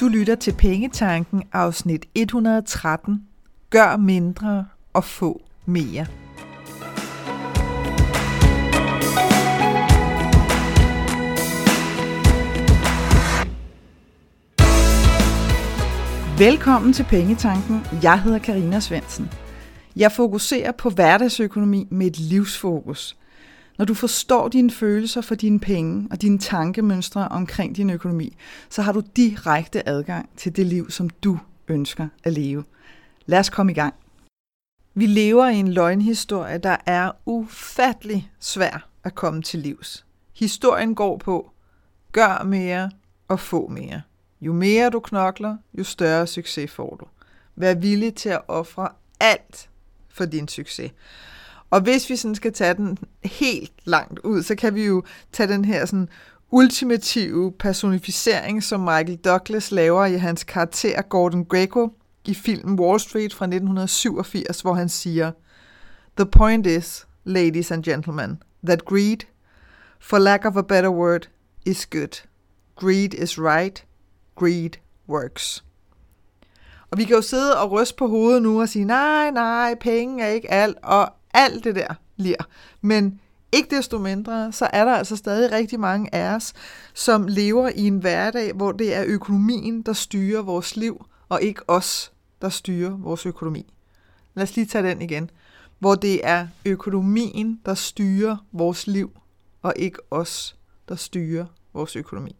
Du lytter til Pengetanken afsnit 113. Gør mindre og få mere. Velkommen til Pengetanken. Jeg hedder Karina Svensen. Jeg fokuserer på hverdagsøkonomi med et livsfokus. Når du forstår dine følelser for dine penge og dine tankemønstre omkring din økonomi, så har du direkte adgang til det liv, som du ønsker at leve. Lad os komme i gang. Vi lever i en løgnhistorie, der er ufattelig svær at komme til livs. Historien går på, gør mere og få mere. Jo mere du knokler, jo større succes får du. Vær villig til at ofre alt for din succes. Og hvis vi sådan skal tage den helt langt ud, så kan vi jo tage den her sådan ultimative personificering, som Michael Douglas laver i hans karakter Gordon Greco i filmen Wall Street fra 1987, hvor han siger, The point is, ladies and gentlemen, that greed, for lack of a better word, is good. Greed is right. Greed works. Og vi kan jo sidde og ryste på hovedet nu og sige, nej, nej, penge er ikke alt, og alt det der lir. Men ikke desto mindre, så er der altså stadig rigtig mange af os, som lever i en hverdag, hvor det er økonomien, der styrer vores liv, og ikke os, der styrer vores økonomi. Lad os lige tage den igen. Hvor det er økonomien, der styrer vores liv, og ikke os, der styrer vores økonomi.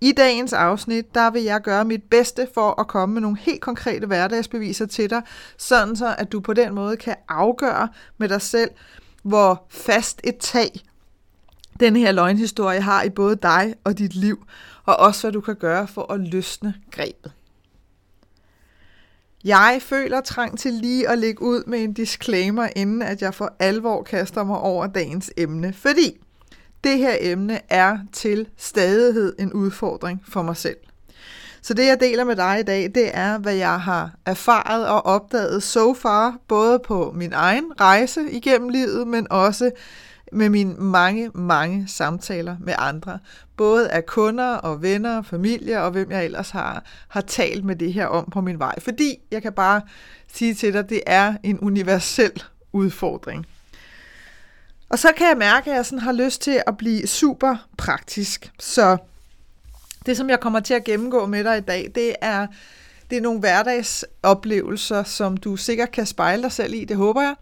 I dagens afsnit, der vil jeg gøre mit bedste for at komme med nogle helt konkrete hverdagsbeviser til dig, sådan så at du på den måde kan afgøre med dig selv, hvor fast et tag den her løgnhistorie har i både dig og dit liv, og også hvad du kan gøre for at løsne grebet. Jeg føler trang til lige at lægge ud med en disclaimer, inden at jeg for alvor kaster mig over dagens emne, fordi det her emne er til stadighed en udfordring for mig selv. Så det, jeg deler med dig i dag, det er, hvad jeg har erfaret og opdaget so far, både på min egen rejse igennem livet, men også med mine mange, mange samtaler med andre. Både af kunder og venner, familie og hvem jeg ellers har, har talt med det her om på min vej. Fordi jeg kan bare sige til dig, det er en universel udfordring. Og så kan jeg mærke, at jeg sådan har lyst til at blive super praktisk. Så det, som jeg kommer til at gennemgå med dig i dag, det er, det er nogle hverdagsoplevelser, som du sikkert kan spejle dig selv i, det håber jeg.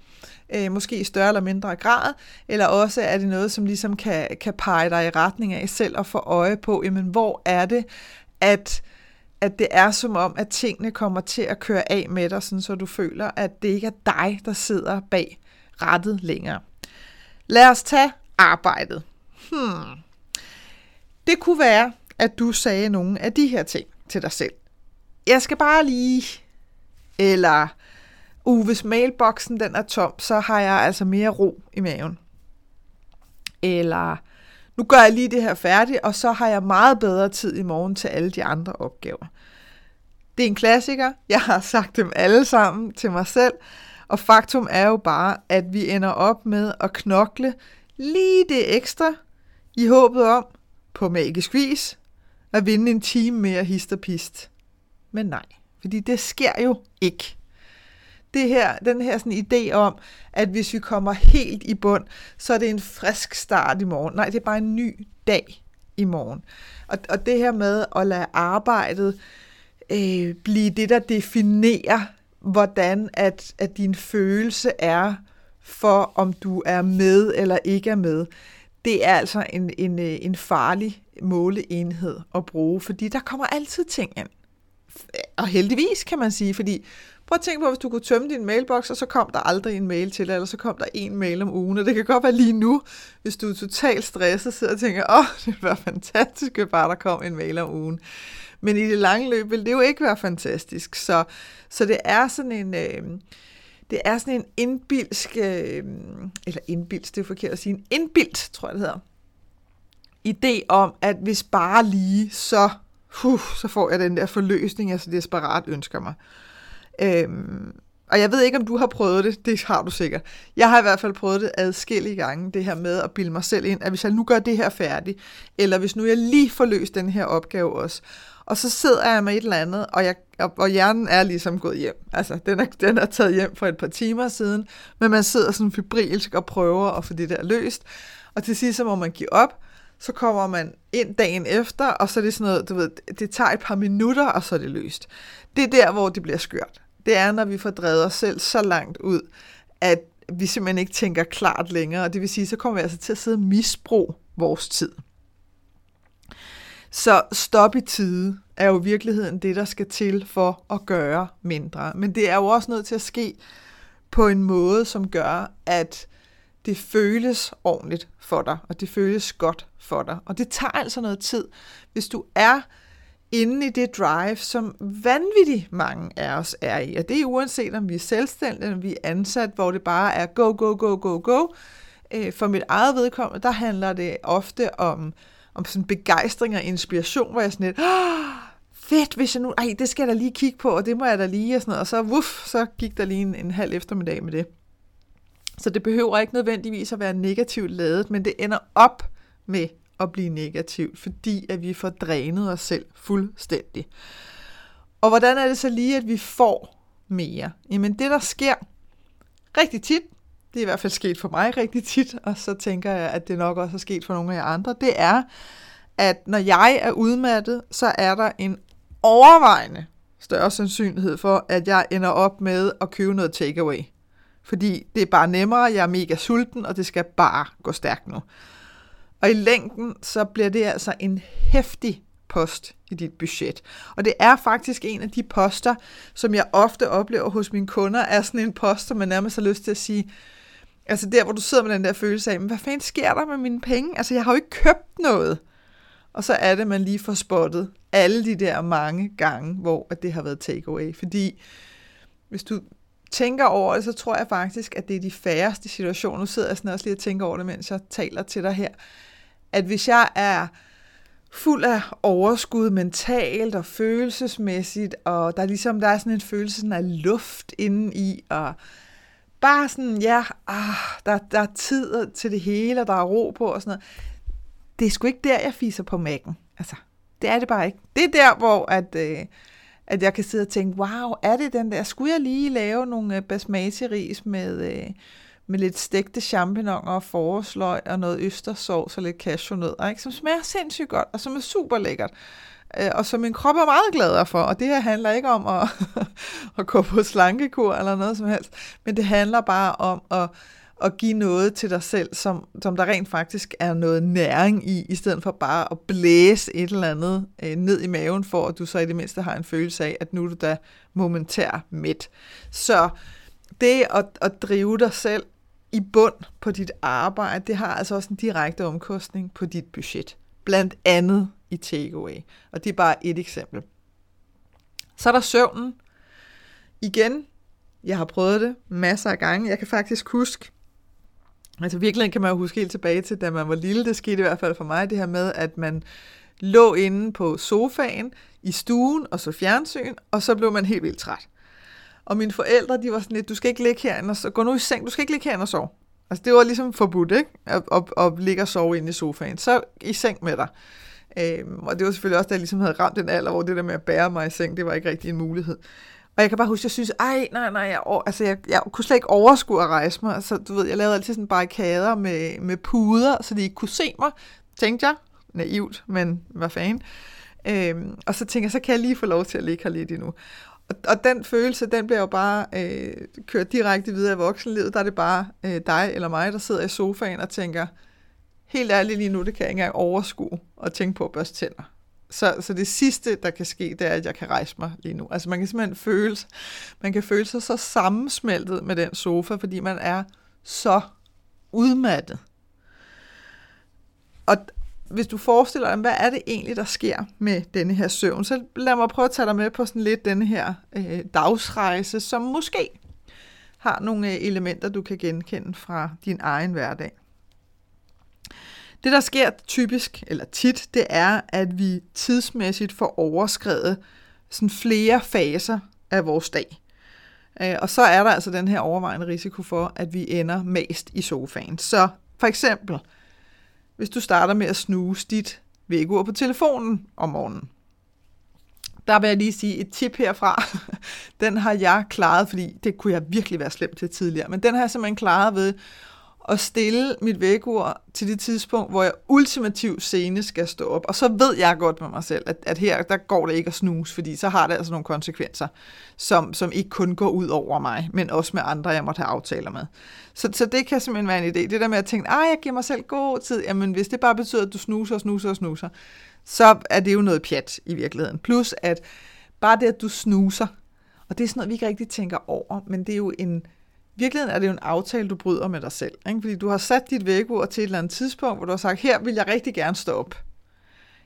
Øh, måske i større eller mindre grad, eller også er det noget, som ligesom kan, kan pege dig i retning af selv og få øje på, jamen hvor er det, at, at det er som om, at tingene kommer til at køre af med dig, sådan så du føler, at det ikke er dig, der sidder bag rettet længere. Lad os tage arbejdet. Hmm. Det kunne være, at du sagde nogle af de her ting til dig selv. Jeg skal bare lige... Eller, uh, hvis mailboksen den er tom, så har jeg altså mere ro i maven. Eller, nu gør jeg lige det her færdigt, og så har jeg meget bedre tid i morgen til alle de andre opgaver. Det er en klassiker. Jeg har sagt dem alle sammen til mig selv, og faktum er jo bare, at vi ender op med at knokle lige det ekstra i håbet om, på magisk vis, at vinde en time mere hist og pist. Men nej, fordi det sker jo ikke. Det her, den her sådan idé om, at hvis vi kommer helt i bund, så er det en frisk start i morgen. Nej, det er bare en ny dag i morgen. Og, og det her med at lade arbejdet øh, blive det, der definerer hvordan at, at din følelse er for, om du er med eller ikke er med, det er altså en, en, øh, en farlig måleenhed at bruge, fordi der kommer altid ting ind. Og heldigvis, kan man sige, fordi prøv at tænke på, hvis du kunne tømme din mailbox, og så kom der aldrig en mail til, eller så kom der en mail om ugen, og det kan godt være lige nu, hvis du er totalt stresset, sidder og tænker, åh, oh, det var fantastisk, at bare der kom en mail om ugen. Men i det lange løb vil det jo ikke være fantastisk. Så, så det er sådan en... Øh, det er sådan en indbilsk, øh, eller indbilsk, det er forkert at sige, en indbilt, tror jeg det hedder, idé om, at hvis bare lige, så, uh, så får jeg den der forløsning, jeg så desperat ønsker mig. Øhm, og jeg ved ikke, om du har prøvet det, det har du sikkert. Jeg har i hvert fald prøvet det adskillige gange, det her med at bilde mig selv ind, at hvis jeg nu gør det her færdigt, eller hvis nu jeg lige får løst den her opgave også, og så sidder jeg med et eller andet, og, jeg, og hjernen er ligesom gået hjem. Altså, den er, den er taget hjem for et par timer siden, men man sidder sådan fibrilsk og prøver at få det der løst. Og til sidst så må man give op, så kommer man ind dagen efter, og så er det sådan noget, du ved, det tager et par minutter, og så er det løst. Det er der, hvor det bliver skørt. Det er, når vi får drevet os selv så langt ud, at vi simpelthen ikke tænker klart længere, og det vil sige, så kommer vi altså til at sidde og misbruge vores tid. Så stop i tide er jo i virkeligheden det, der skal til for at gøre mindre. Men det er jo også nødt til at ske på en måde, som gør, at det føles ordentligt for dig, og det føles godt for dig. Og det tager altså noget tid. Hvis du er inde i det drive, som vanvittigt mange af os er i, og det er uanset om vi er selvstændige, om vi er ansat, hvor det bare er go, go, go, go, go. Øh, for mit eget vedkommende, der handler det ofte om, om sådan begejstring og inspiration, hvor jeg sådan lidt, oh, fedt, hvis jeg nu, ej, det skal jeg da lige kigge på, og det må jeg da lige, og sådan noget. Og så, wuff, så gik der lige en, en halv eftermiddag med det. Så det behøver ikke nødvendigvis at være negativt ladet, men det ender op med at blive negativt, fordi at vi får drænet os selv fuldstændig. Og hvordan er det så lige, at vi får mere? Jamen det, der sker rigtig tit, det er i hvert fald sket for mig rigtig tit, og så tænker jeg, at det nok også er sket for nogle af jer andre, det er, at når jeg er udmattet, så er der en overvejende større sandsynlighed for, at jeg ender op med at købe noget takeaway. Fordi det er bare nemmere, jeg er mega sulten, og det skal bare gå stærkt nu. Og i længden, så bliver det altså en hæftig post i dit budget. Og det er faktisk en af de poster, som jeg ofte oplever hos mine kunder, er sådan en post, som man nærmest har lyst til at sige, altså der, hvor du sidder med den der følelse af, men hvad fanden sker der med mine penge? Altså, jeg har jo ikke købt noget. Og så er det, man lige får spottet alle de der mange gange, hvor at det har været takeaway. Fordi hvis du tænker over det, så tror jeg faktisk, at det er de færreste situationer. Nu sidder jeg sådan også lige og tænker over det, mens jeg taler til dig her. At hvis jeg er fuld af overskud mentalt og følelsesmæssigt, og der er ligesom der er sådan en følelse af luft inde i, og bare sådan, ja, ah, der, der er tid til det hele, og der er ro på og sådan noget. Det er sgu ikke der, jeg fiser på mækken. Altså, det er det bare ikke. Det er der, hvor at, øh, at jeg kan sidde og tænke, wow, er det den der? Skulle jeg lige lave nogle øh, basmati-ris med, øh, med lidt stegte champignoner og forårsløg og noget østersovs og lidt cashewnødder, ikke? som smager sindssygt godt og som er super lækkert. Øh, og som min krop er meget glad for. Og det her handler ikke om at, at gå på slankekur eller noget som helst, men det handler bare om at at give noget til dig selv, som, som der rent faktisk er noget næring i, i stedet for bare at blæse et eller andet øh, ned i maven, for at du så i det mindste har en følelse af, at nu er du da momentær midt. Så det at, at drive dig selv i bund på dit arbejde, det har altså også en direkte omkostning på dit budget. Blandt andet i takeaway. Og det er bare et eksempel. Så er der søvnen. Igen, jeg har prøvet det masser af gange. Jeg kan faktisk huske, Altså virkelig kan man jo huske helt tilbage til, da man var lille. Det skete i hvert fald for mig, det her med, at man lå inde på sofaen i stuen og så fjernsyn, og så blev man helt vildt træt. Og mine forældre, de var sådan lidt, du skal ikke ligge herinde og så, gå nu i seng, du skal ikke ligge herinde og sove. Altså det var ligesom forbudt, ikke? At, at, at ligge og sove inde i sofaen. Så i seng med dig. Øhm, og det var selvfølgelig også, da jeg ligesom havde ramt den alder, hvor det der med at bære mig i seng, det var ikke rigtig en mulighed. Og jeg kan bare huske, at jeg synes, ej, nej, nej, jeg, altså, jeg, jeg kunne slet ikke overskue at rejse mig. Så du ved, jeg lavede altid sådan barrikader med, med puder, så de ikke kunne se mig, tænkte jeg. Naivt, men hvad fanden. Øhm, og så tænkte jeg, så kan jeg lige få lov til at ligge her lidt endnu. Og, og den følelse, den bliver jo bare øh, kørt direkte videre i voksenlivet. Der er det bare øh, dig eller mig, der sidder i sofaen og tænker, helt ærligt lige nu, det kan jeg ikke engang overskue og tænke på at børste tænder. Så, så det sidste, der kan ske, det er, at jeg kan rejse mig lige nu. Altså man kan simpelthen føle, man kan føle sig så sammensmeltet med den sofa, fordi man er så udmattet. Og hvis du forestiller dig, hvad er det egentlig, der sker med denne her søvn, så lad mig prøve at tage dig med på sådan lidt denne her øh, dagsrejse, som måske har nogle øh, elementer, du kan genkende fra din egen hverdag. Det, der sker typisk, eller tit, det er, at vi tidsmæssigt får overskrevet sådan flere faser af vores dag. Øh, og så er der altså den her overvejende risiko for, at vi ender mest i sofaen. Så for eksempel, hvis du starter med at snuse dit vækkeur på telefonen om morgenen, der vil jeg lige sige et tip herfra. Den har jeg klaret, fordi det kunne jeg virkelig være slemt til tidligere, men den har jeg simpelthen klaret ved at stille mit vækkeur til det tidspunkt, hvor jeg ultimativt senest skal stå op. Og så ved jeg godt med mig selv, at, at her der går det ikke at snuse, fordi så har det altså nogle konsekvenser, som, som ikke kun går ud over mig, men også med andre, jeg måtte have aftaler med. Så, så det kan simpelthen være en idé. Det der med at tænke, at jeg giver mig selv god tid, jamen hvis det bare betyder, at du snuser og snuser og snuser, så er det jo noget pjat i virkeligheden. Plus at bare det, at du snuser, og det er sådan noget, vi ikke rigtig tænker over, men det er jo en, virkeligheden er det jo en aftale, du bryder med dig selv. Ikke? Fordi du har sat dit vækord til et eller andet tidspunkt, hvor du har sagt, her vil jeg rigtig gerne stå op.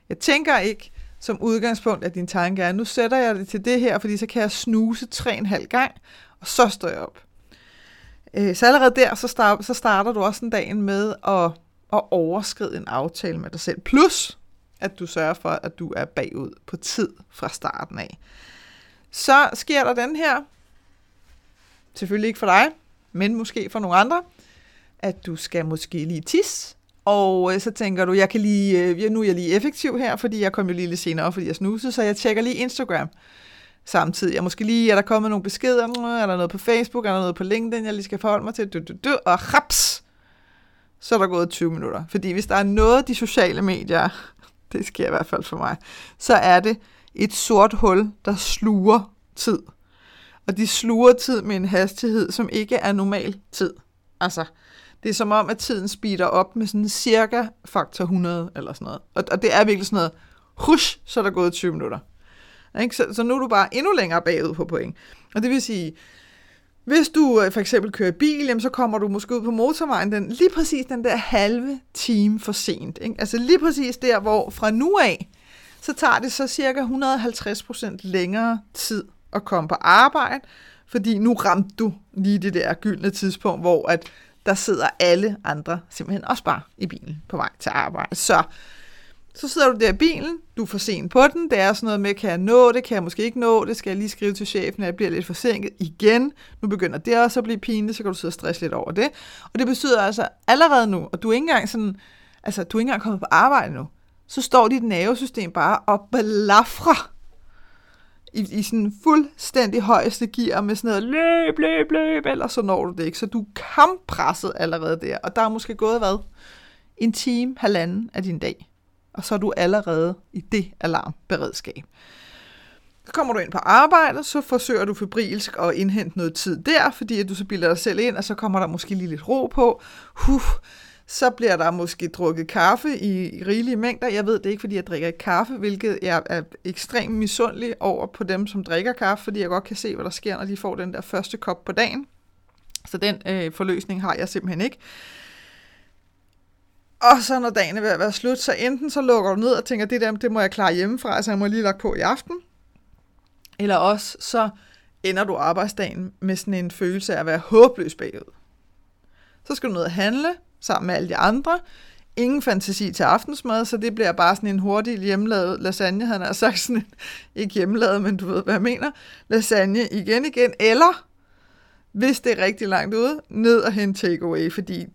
Jeg tænker ikke som udgangspunkt, at din tanke er, nu sætter jeg det til det her, fordi så kan jeg snuse tre en halv gang, og så står jeg op. Øh, så allerede der, så start, så starter du også en dagen med at, at overskride en aftale med dig selv. Plus, at du sørger for, at du er bagud på tid fra starten af. Så sker der den her, selvfølgelig ikke for dig, men måske for nogle andre, at du skal måske lige tisse, og øh, så tænker du, jeg kan lige, øh, nu er jeg lige effektiv her, fordi jeg kom jo lige lidt senere, fordi jeg snusede, så jeg tjekker lige Instagram samtidig. Jeg måske lige, er der kommet nogle beskeder, er der noget på Facebook, er der noget på LinkedIn, jeg lige skal forholde mig til, du, du, du, og raps, så er der gået 20 minutter. Fordi hvis der er noget, de sociale medier, det sker i hvert fald for mig, så er det et sort hul, der sluger tid og de sluger tid med en hastighed, som ikke er normal tid. Altså, det er som om, at tiden speeder op med sådan cirka faktor 100 eller sådan noget. Og, og det er virkelig sådan noget, hush, så er der gået 20 minutter. Ikke? Så, så nu er du bare endnu længere bagud på point. Og det vil sige, hvis du øh, for eksempel kører bil, jamen, så kommer du måske ud på motorvejen den, lige præcis den der halve time for sent. Ikke? Altså lige præcis der, hvor fra nu af, så tager det så cirka 150% længere tid at komme på arbejde, fordi nu ramte du lige det der gyldne tidspunkt, hvor at der sidder alle andre simpelthen også bare i bilen på vej til arbejde. Så, så sidder du der i bilen, du er for sent på den, det er sådan noget med, kan jeg nå det, kan jeg måske ikke nå det, skal jeg lige skrive til chefen, at jeg bliver lidt forsinket igen. Nu begynder det også at blive pinligt, så kan du sidde og stresse lidt over det. Og det betyder altså allerede nu, og du er ikke engang sådan, altså du er ikke engang kommet på arbejde nu, så står dit nervesystem bare og blafrer i, i sådan fuldstændig højeste gear med sådan noget løb, løb, løb, eller så når du det ikke. Så du er kamppresset allerede der, og der er måske gået hvad? En time, halvanden af din dag. Og så er du allerede i det alarmberedskab. Så kommer du ind på arbejde, så forsøger du febrilsk at indhente noget tid der, fordi at du så bilder dig selv ind, og så kommer der måske lige lidt ro på. Huh, så bliver der måske drukket kaffe i rigelige mængder. Jeg ved det ikke, fordi jeg drikker kaffe, hvilket jeg er ekstremt misundelig over på dem, som drikker kaffe, fordi jeg godt kan se, hvad der sker, når de får den der første kop på dagen. Så den øh, forløsning har jeg simpelthen ikke. Og så når dagen er ved at være slut, så enten så lukker du ned og tænker, det der, det må jeg klare hjemmefra, altså jeg må lige lagt på i aften. Eller også så ender du arbejdsdagen med sådan en følelse af at være håbløs bagud. Så skal du ned og handle, sammen med alle de andre. Ingen fantasi til aftensmad, så det bliver bare sådan en hurtig hjemmelavet lasagne. Han har sagt sådan en, ikke hjemmelavet, men du ved, hvad jeg mener. Lasagne igen igen, eller hvis det er rigtig langt ude, ned og hente takeaway, fordi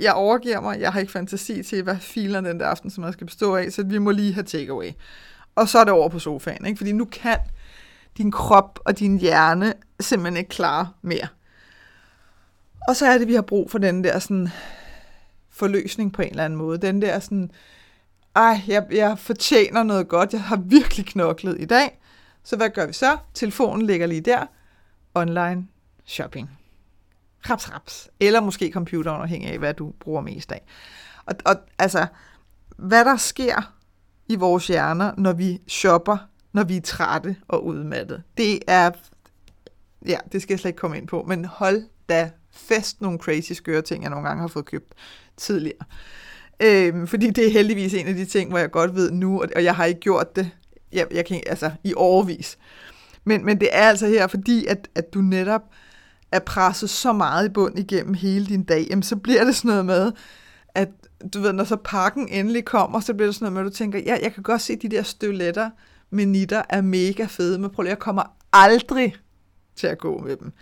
jeg overgiver mig, jeg har ikke fantasi til, hvad filer den der aften, som jeg skal bestå af, så vi må lige have takeaway. Og så er det over på sofaen, ikke? fordi nu kan din krop og din hjerne simpelthen ikke klare mere. Og så er det, vi har brug for den der sådan forløsning på en eller anden måde. Den der sådan, ej, jeg, jeg fortjener noget godt, jeg har virkelig knoklet i dag. Så hvad gør vi så? Telefonen ligger lige der. Online shopping. Raps, raps. Eller måske computeren, afhængig af, hvad du bruger mest af. Og, og altså, hvad der sker i vores hjerner, når vi shopper, når vi er trætte og udmattede, det er, ja, det skal jeg slet ikke komme ind på, men hold da fest nogle crazy skøre ting, jeg nogle gange har fået købt tidligere. Øhm, fordi det er heldigvis en af de ting, hvor jeg godt ved nu, og jeg har ikke gjort det jeg, jeg kan, altså, i overvis. Men, men det er altså her, fordi at, at du netop er presset så meget i bund igennem hele din dag, jamen, så bliver det sådan noget med, at du ved, når så pakken endelig kommer, så bliver det sådan noget med, at du tænker, ja, jeg kan godt se, at de der støvletter med nitter er mega fede, men prøv lige, jeg kommer aldrig til at gå med dem.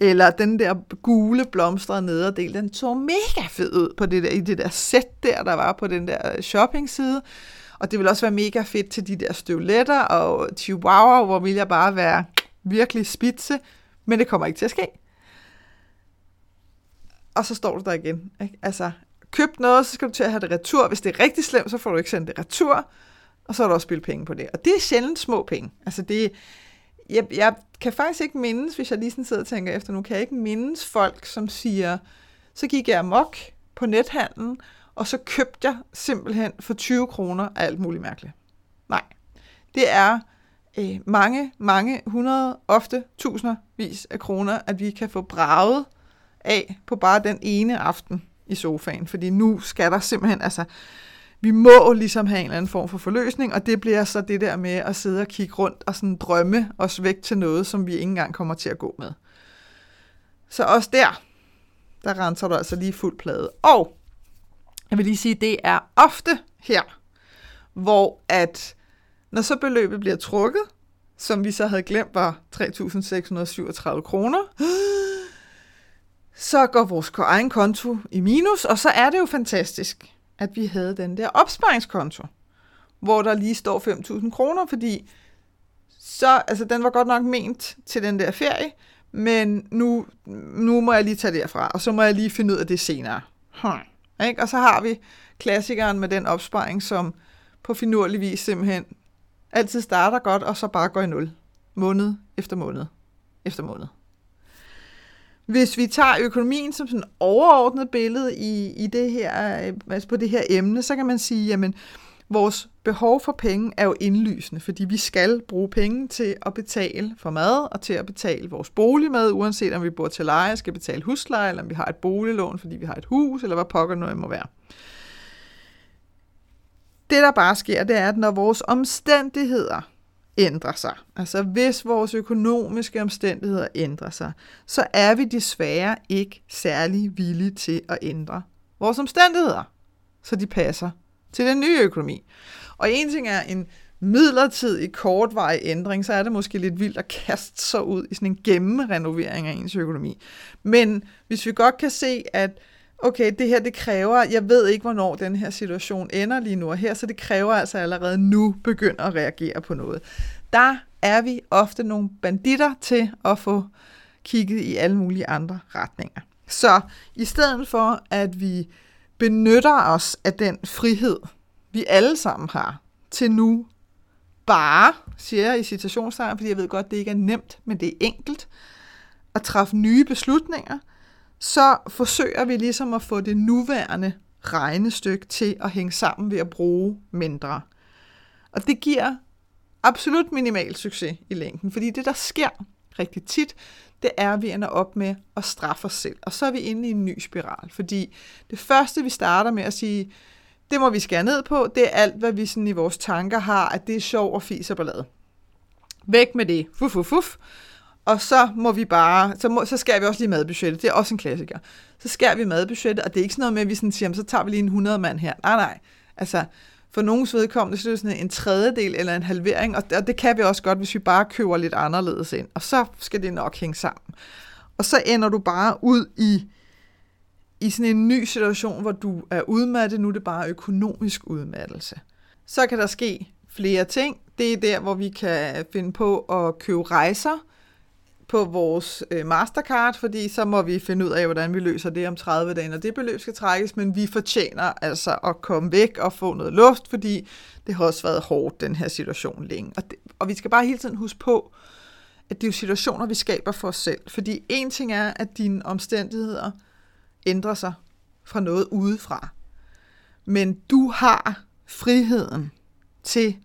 Eller den der gule blomstrede nederdel, den så mega fed ud på det der, i det der sæt der, der var på den der shopping-side. Og det vil også være mega fedt til de der støvletter og chihuahua, hvor vil jeg bare være virkelig spidse, men det kommer ikke til at ske. Og så står du der igen. Ikke? Altså, køb noget, så skal du til at have det retur. Hvis det er rigtig slemt, så får du ikke sendt det retur, og så er du også spildt penge på det. Og det er sjældent små penge. Altså, det, jeg, jeg kan faktisk ikke mindes, hvis jeg lige sådan sidder og tænker efter nu, kan jeg ikke mindes folk, som siger, så gik jeg amok på nethandlen, og så købte jeg simpelthen for 20 kroner alt muligt mærkeligt. Nej, det er øh, mange, mange hundrede, ofte tusindervis af kroner, at vi kan få braget af på bare den ene aften i sofaen. Fordi nu skal der simpelthen, altså, vi må ligesom have en eller anden form for forløsning, og det bliver så det der med at sidde og kigge rundt og sådan drømme os væk til noget, som vi ikke engang kommer til at gå med. Så også der, der renser du altså lige fuld plade. Og jeg vil lige sige, det er ofte her, hvor at når så beløbet bliver trukket, som vi så havde glemt var 3.637 kroner, så går vores egen konto i minus, og så er det jo fantastisk, at vi havde den der opsparingskonto, hvor der lige står 5.000 kroner, fordi så, altså den var godt nok ment til den der ferie, men nu, nu må jeg lige tage derfra, og så må jeg lige finde ud af det senere. Hmm. Ikke? Og så har vi klassikeren med den opsparing, som på finurlig vis simpelthen altid starter godt, og så bare går i nul. Måned efter måned efter måned. Hvis vi tager økonomien som sådan overordnet billede i, i det her, øh, altså på det her emne, så kan man sige, jamen, vores behov for penge er jo indlysende, fordi vi skal bruge penge til at betale for mad og til at betale vores bolig med, uanset om vi bor til leje, skal betale husleje, eller om vi har et boliglån, fordi vi har et hus, eller hvad pokker noget må være. Det, der bare sker, det er, at når vores omstændigheder ændrer sig, altså hvis vores økonomiske omstændigheder ændrer sig, så er vi desværre ikke særlig villige til at ændre vores omstændigheder, så de passer til den nye økonomi. Og en ting er en midlertidig kortvarig ændring, så er det måske lidt vildt at kaste sig ud i sådan en gennemrenovering af ens økonomi. Men hvis vi godt kan se, at okay, det her det kræver, jeg ved ikke, hvornår den her situation ender lige nu og her, så det kræver altså allerede nu begynde at reagere på noget. Der er vi ofte nogle banditter til at få kigget i alle mulige andre retninger. Så i stedet for, at vi benytter os af den frihed, vi alle sammen har, til nu bare, siger jeg i citationstegn, fordi jeg ved godt, det ikke er nemt, men det er enkelt, at træffe nye beslutninger, så forsøger vi ligesom at få det nuværende regnestykke til at hænge sammen ved at bruge mindre. Og det giver absolut minimal succes i længden, fordi det, der sker rigtig tit, det er, at vi ender op med at straffe os selv. Og så er vi inde i en ny spiral, fordi det første, vi starter med at sige, det må vi skære ned på, det er alt, hvad vi sådan i vores tanker har, at det er sjov og fis og ballade. Væk med det. Fuf, fuf, fuf. Og så må vi bare, så, må, så skærer vi også lige madbudgettet. Det er også en klassiker. Så skærer vi madbudgettet, og det er ikke sådan noget med, at vi sådan siger, så tager vi lige en 100 mand her. Nej, nej. Altså, for nogens vedkommende, så er det sådan en tredjedel eller en halvering, og det kan vi også godt, hvis vi bare køber lidt anderledes ind. Og så skal det nok hænge sammen. Og så ender du bare ud i, i sådan en ny situation, hvor du er udmattet, nu er det bare økonomisk udmattelse. Så kan der ske flere ting. Det er der, hvor vi kan finde på at købe rejser, på vores øh, Mastercard, fordi så må vi finde ud af, hvordan vi løser det om 30 dage, når det beløb skal trækkes, men vi fortjener altså at komme væk og få noget luft, fordi det har også været hårdt, den her situation længe. Og, det, og vi skal bare hele tiden huske på, at det er jo situationer, vi skaber for os selv. Fordi en ting er, at dine omstændigheder ændrer sig fra noget udefra. Men du har friheden til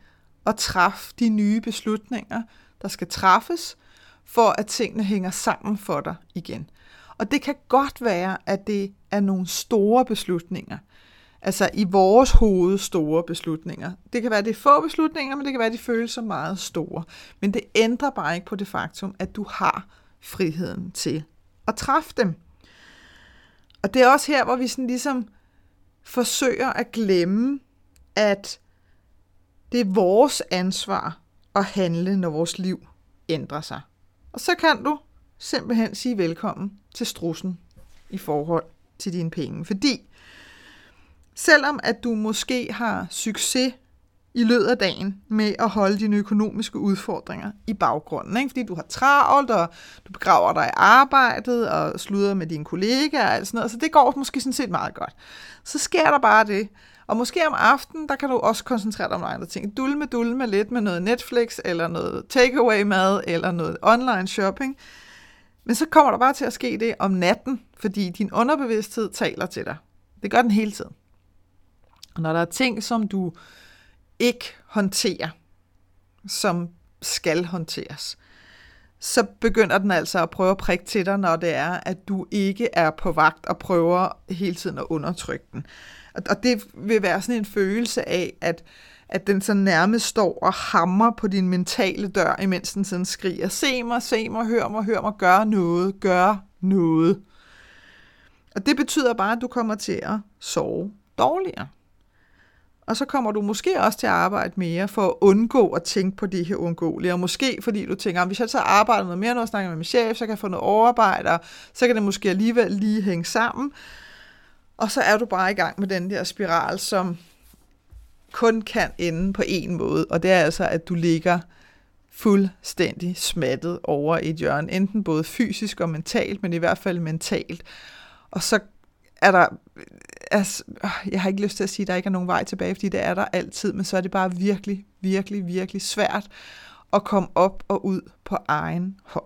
at træffe de nye beslutninger, der skal træffes, for at tingene hænger sammen for dig igen. Og det kan godt være, at det er nogle store beslutninger. Altså i vores hoved store beslutninger. Det kan være, at det er få beslutninger, men det kan være, at de føles så meget store. Men det ændrer bare ikke på det faktum, at du har friheden til at træffe dem. Og det er også her, hvor vi sådan ligesom forsøger at glemme, at det er vores ansvar at handle, når vores liv ændrer sig. Og så kan du simpelthen sige velkommen til strussen i forhold til dine penge. Fordi selvom at du måske har succes i løbet af dagen med at holde dine økonomiske udfordringer i baggrunden. Ikke? Fordi du har travlt, og du begraver dig i arbejdet, og sluder med dine kollegaer og alt sådan noget. Så det går måske sådan set meget godt. Så sker der bare det, og måske om aftenen, der kan du også koncentrere dig om andre ting. Dulme, dulme lidt med noget Netflix, eller noget takeaway mad, eller noget online shopping. Men så kommer der bare til at ske det om natten, fordi din underbevidsthed taler til dig. Det gør den hele tiden. Og når der er ting, som du ikke håndterer, som skal håndteres, så begynder den altså at prøve at prikke til dig, når det er, at du ikke er på vagt og prøver hele tiden at undertrykke den. Og det vil være sådan en følelse af, at, at den så nærmest står og hammer på din mentale dør, imens den sådan skriger, se mig, se mig, hør mig, hør mig, gør noget, gør noget. Og det betyder bare, at du kommer til at sove dårligere. Og så kommer du måske også til at arbejde mere for at undgå at tænke på det her uundgåelige. Og måske fordi du tænker, at hvis jeg så arbejder noget mere, når jeg snakker med min chef, så kan jeg få noget overarbejde, og så kan det måske alligevel lige hænge sammen. Og så er du bare i gang med den der spiral, som kun kan ende på en måde, og det er altså, at du ligger fuldstændig smattet over et hjørne, enten både fysisk og mentalt, men i hvert fald mentalt. Og så er der, altså, jeg har ikke lyst til at sige, at der ikke er nogen vej tilbage, fordi det er der altid, men så er det bare virkelig, virkelig, virkelig svært at komme op og ud på egen hånd.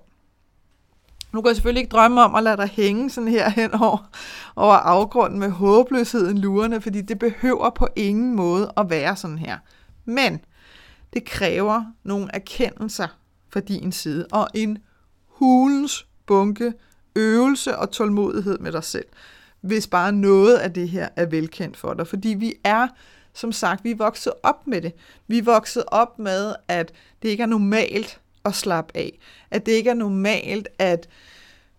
Nu kan jeg selvfølgelig ikke drømme om at lade dig hænge sådan her hen over, over afgrunden med håbløsheden lurende, fordi det behøver på ingen måde at være sådan her. Men det kræver nogle erkendelser fra din side, og en hulens bunke øvelse og tålmodighed med dig selv, hvis bare noget af det her er velkendt for dig. Fordi vi er, som sagt, vi er vokset op med det. Vi er vokset op med, at det ikke er normalt at slappe af. At det ikke er normalt, at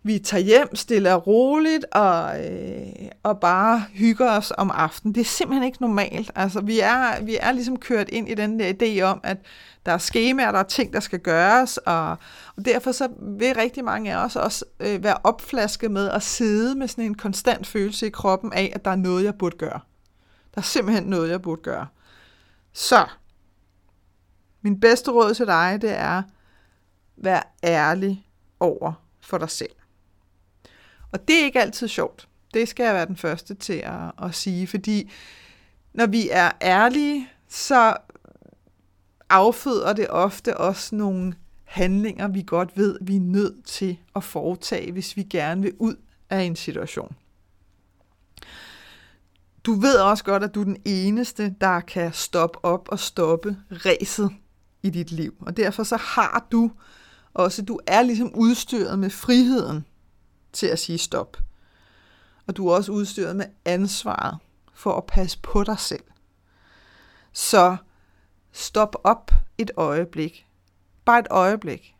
vi tager hjem stille og roligt og, øh, og bare hygger os om aftenen. Det er simpelthen ikke normalt. Altså, vi er, vi er ligesom kørt ind i den der idé om, at der er skemaer, der er ting, der skal gøres, og, og derfor så vil rigtig mange af os også øh, være opflasket med at sidde med sådan en konstant følelse i kroppen af, at der er noget, jeg burde gøre. Der er simpelthen noget, jeg burde gøre. Så, min bedste råd til dig, det er, vær ærlig over for dig selv. Og det er ikke altid sjovt. Det skal jeg være den første til at, at sige, fordi når vi er ærlige, så afføder det ofte også nogle handlinger, vi godt ved, vi er nødt til at foretage, hvis vi gerne vil ud af en situation. Du ved også godt, at du er den eneste, der kan stoppe op og stoppe ræset i dit liv. Og derfor så har du også, du er ligesom udstyret med friheden til at sige stop. Og du er også udstyret med ansvaret for at passe på dig selv. Så stop op et øjeblik. Bare et øjeblik.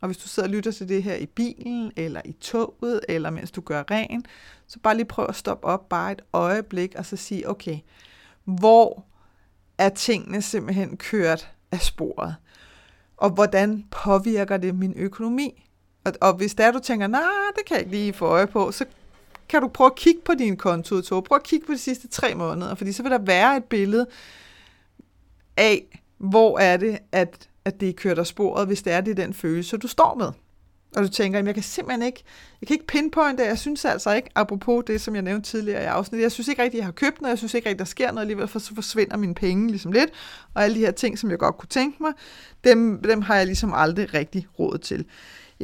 Og hvis du sidder og lytter til det her i bilen, eller i toget, eller mens du gør ren, så bare lige prøv at stoppe op bare et øjeblik, og så sige, okay, hvor er tingene simpelthen kørt af sporet? Og hvordan påvirker det min økonomi? Og, og hvis der du tænker, nej, det kan jeg ikke lige få øje på, så kan du prøve at kigge på din konto. Prøv at kigge på de sidste tre måneder, fordi så vil der være et billede af, hvor er det, at, at det er kørt af sporet, hvis det er, det er den følelse, du står med. Og du tænker, jamen jeg kan simpelthen ikke, jeg kan ikke pinpointe det. Jeg synes altså ikke, apropos det, som jeg nævnte tidligere i afsnittet, jeg synes ikke rigtigt, jeg har købt noget, jeg synes ikke rigtigt, der sker noget alligevel, for så forsvinder mine penge ligesom lidt. Og alle de her ting, som jeg godt kunne tænke mig, dem, dem har jeg ligesom aldrig rigtig råd til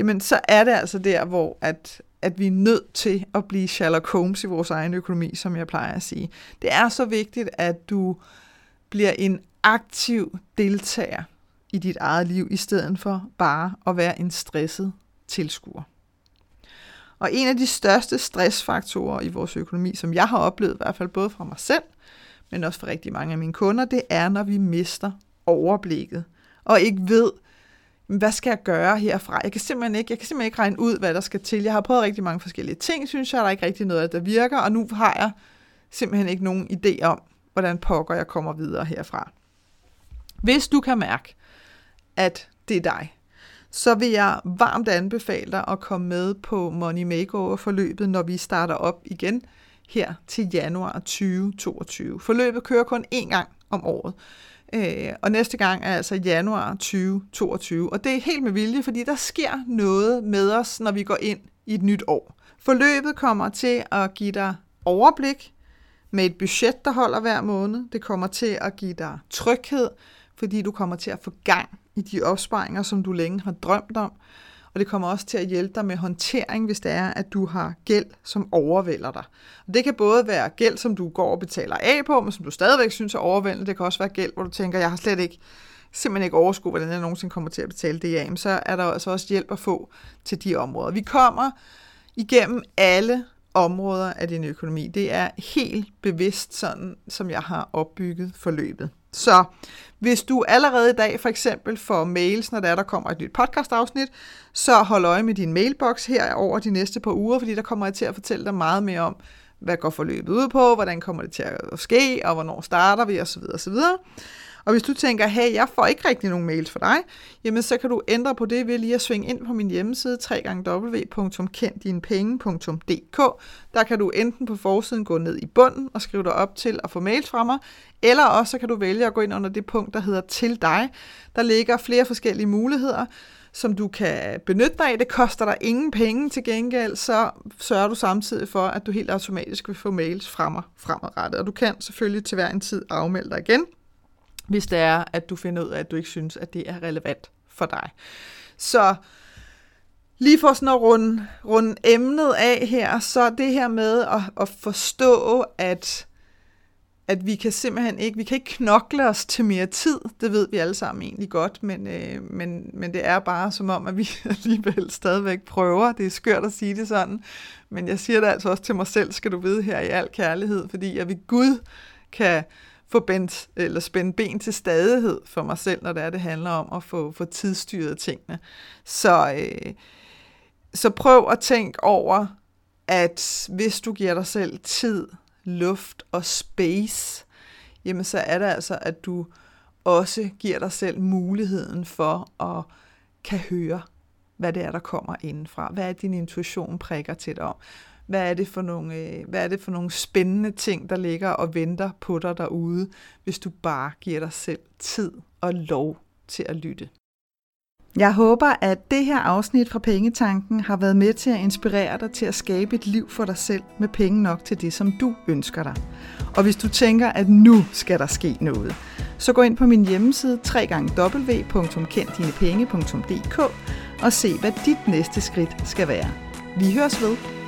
jamen så er det altså der, hvor at, at vi er nødt til at blive Sherlock Holmes i vores egen økonomi, som jeg plejer at sige. Det er så vigtigt, at du bliver en aktiv deltager i dit eget liv, i stedet for bare at være en stresset tilskuer. Og en af de største stressfaktorer i vores økonomi, som jeg har oplevet, i hvert fald både fra mig selv, men også fra rigtig mange af mine kunder, det er, når vi mister overblikket, og ikke ved, hvad skal jeg gøre herfra? Jeg kan simpelthen ikke, jeg kan simpelthen ikke regne ud, hvad der skal til. Jeg har prøvet rigtig mange forskellige ting, synes jeg, der er ikke rigtig noget, der virker, og nu har jeg simpelthen ikke nogen idé om, hvordan pokker jeg kommer videre herfra. Hvis du kan mærke, at det er dig, så vil jeg varmt anbefale dig at komme med på Money Makeover-forløbet, når vi starter op igen her til januar 2022. Forløbet kører kun én gang om året. Øh, og næste gang er altså januar 2022. Og det er helt med vilje, fordi der sker noget med os, når vi går ind i et nyt år. Forløbet kommer til at give dig overblik med et budget, der holder hver måned. Det kommer til at give dig tryghed, fordi du kommer til at få gang i de opsparinger, som du længe har drømt om. Og det kommer også til at hjælpe dig med håndtering, hvis det er, at du har gæld, som overvælder dig. Og det kan både være gæld, som du går og betaler af på, men som du stadigvæk synes er overvældende. Det kan også være gæld, hvor du tænker, jeg har slet ikke simpelthen ikke overskue, hvordan jeg nogensinde kommer til at betale det af, så er der altså også hjælp at få til de områder. Vi kommer igennem alle områder af din økonomi. Det er helt bevidst sådan, som jeg har opbygget forløbet. Så hvis du allerede i dag for eksempel får mails, når der, der kommer et nyt podcastafsnit, så hold øje med din mailbox her over de næste par uger, fordi der kommer jeg til at fortælle dig meget mere om, hvad går forløbet ud på, hvordan kommer det til at ske, og hvornår starter vi, osv. osv. Og hvis du tænker, hey, jeg får ikke rigtig nogen mails for dig, jamen så kan du ændre på det ved lige at svinge ind på min hjemmeside www.kenddinepenge.dk. Der kan du enten på forsiden gå ned i bunden og skrive dig op til at få mails fra mig, eller også så kan du vælge at gå ind under det punkt, der hedder til dig. Der ligger flere forskellige muligheder, som du kan benytte dig af. Det koster dig ingen penge til gengæld, så sørger du samtidig for, at du helt automatisk vil få mails fra mig fremadrettet. Og du kan selvfølgelig til hver en tid afmelde dig igen hvis det er, at du finder ud af, at du ikke synes, at det er relevant for dig. Så lige for sådan at runde, runde emnet af her, så det her med at, at forstå, at, at vi kan simpelthen ikke, vi kan ikke knokle os til mere tid, det ved vi alle sammen egentlig godt, men, øh, men, men det er bare som om, at vi alligevel stadigvæk prøver, det er skørt at sige det sådan, men jeg siger det altså også til mig selv, skal du vide her i al kærlighed, fordi jeg ved Gud kan få bent, eller spænde ben til stadighed for mig selv, når det, er, det handler om at få, få tidsstyret tingene. Så, øh, så prøv at tænke over, at hvis du giver dig selv tid, luft og space, jamen så er det altså, at du også giver dig selv muligheden for at kan høre, hvad det er, der kommer indenfra. Hvad er din intuition prikker til dig om? Hvad er det for nogle, øh, hvad er det for nogle spændende ting, der ligger og venter på dig derude, hvis du bare giver dig selv tid og lov til at lytte. Jeg håber, at det her afsnit fra Pengetanken har været med til at inspirere dig til at skabe et liv for dig selv med penge nok til det, som du ønsker dig. Og hvis du tænker, at nu skal der ske noget, så gå ind på min hjemmeside www.kenddinepenge.dk og se, hvad dit næste skridt skal være. Vi høres ved.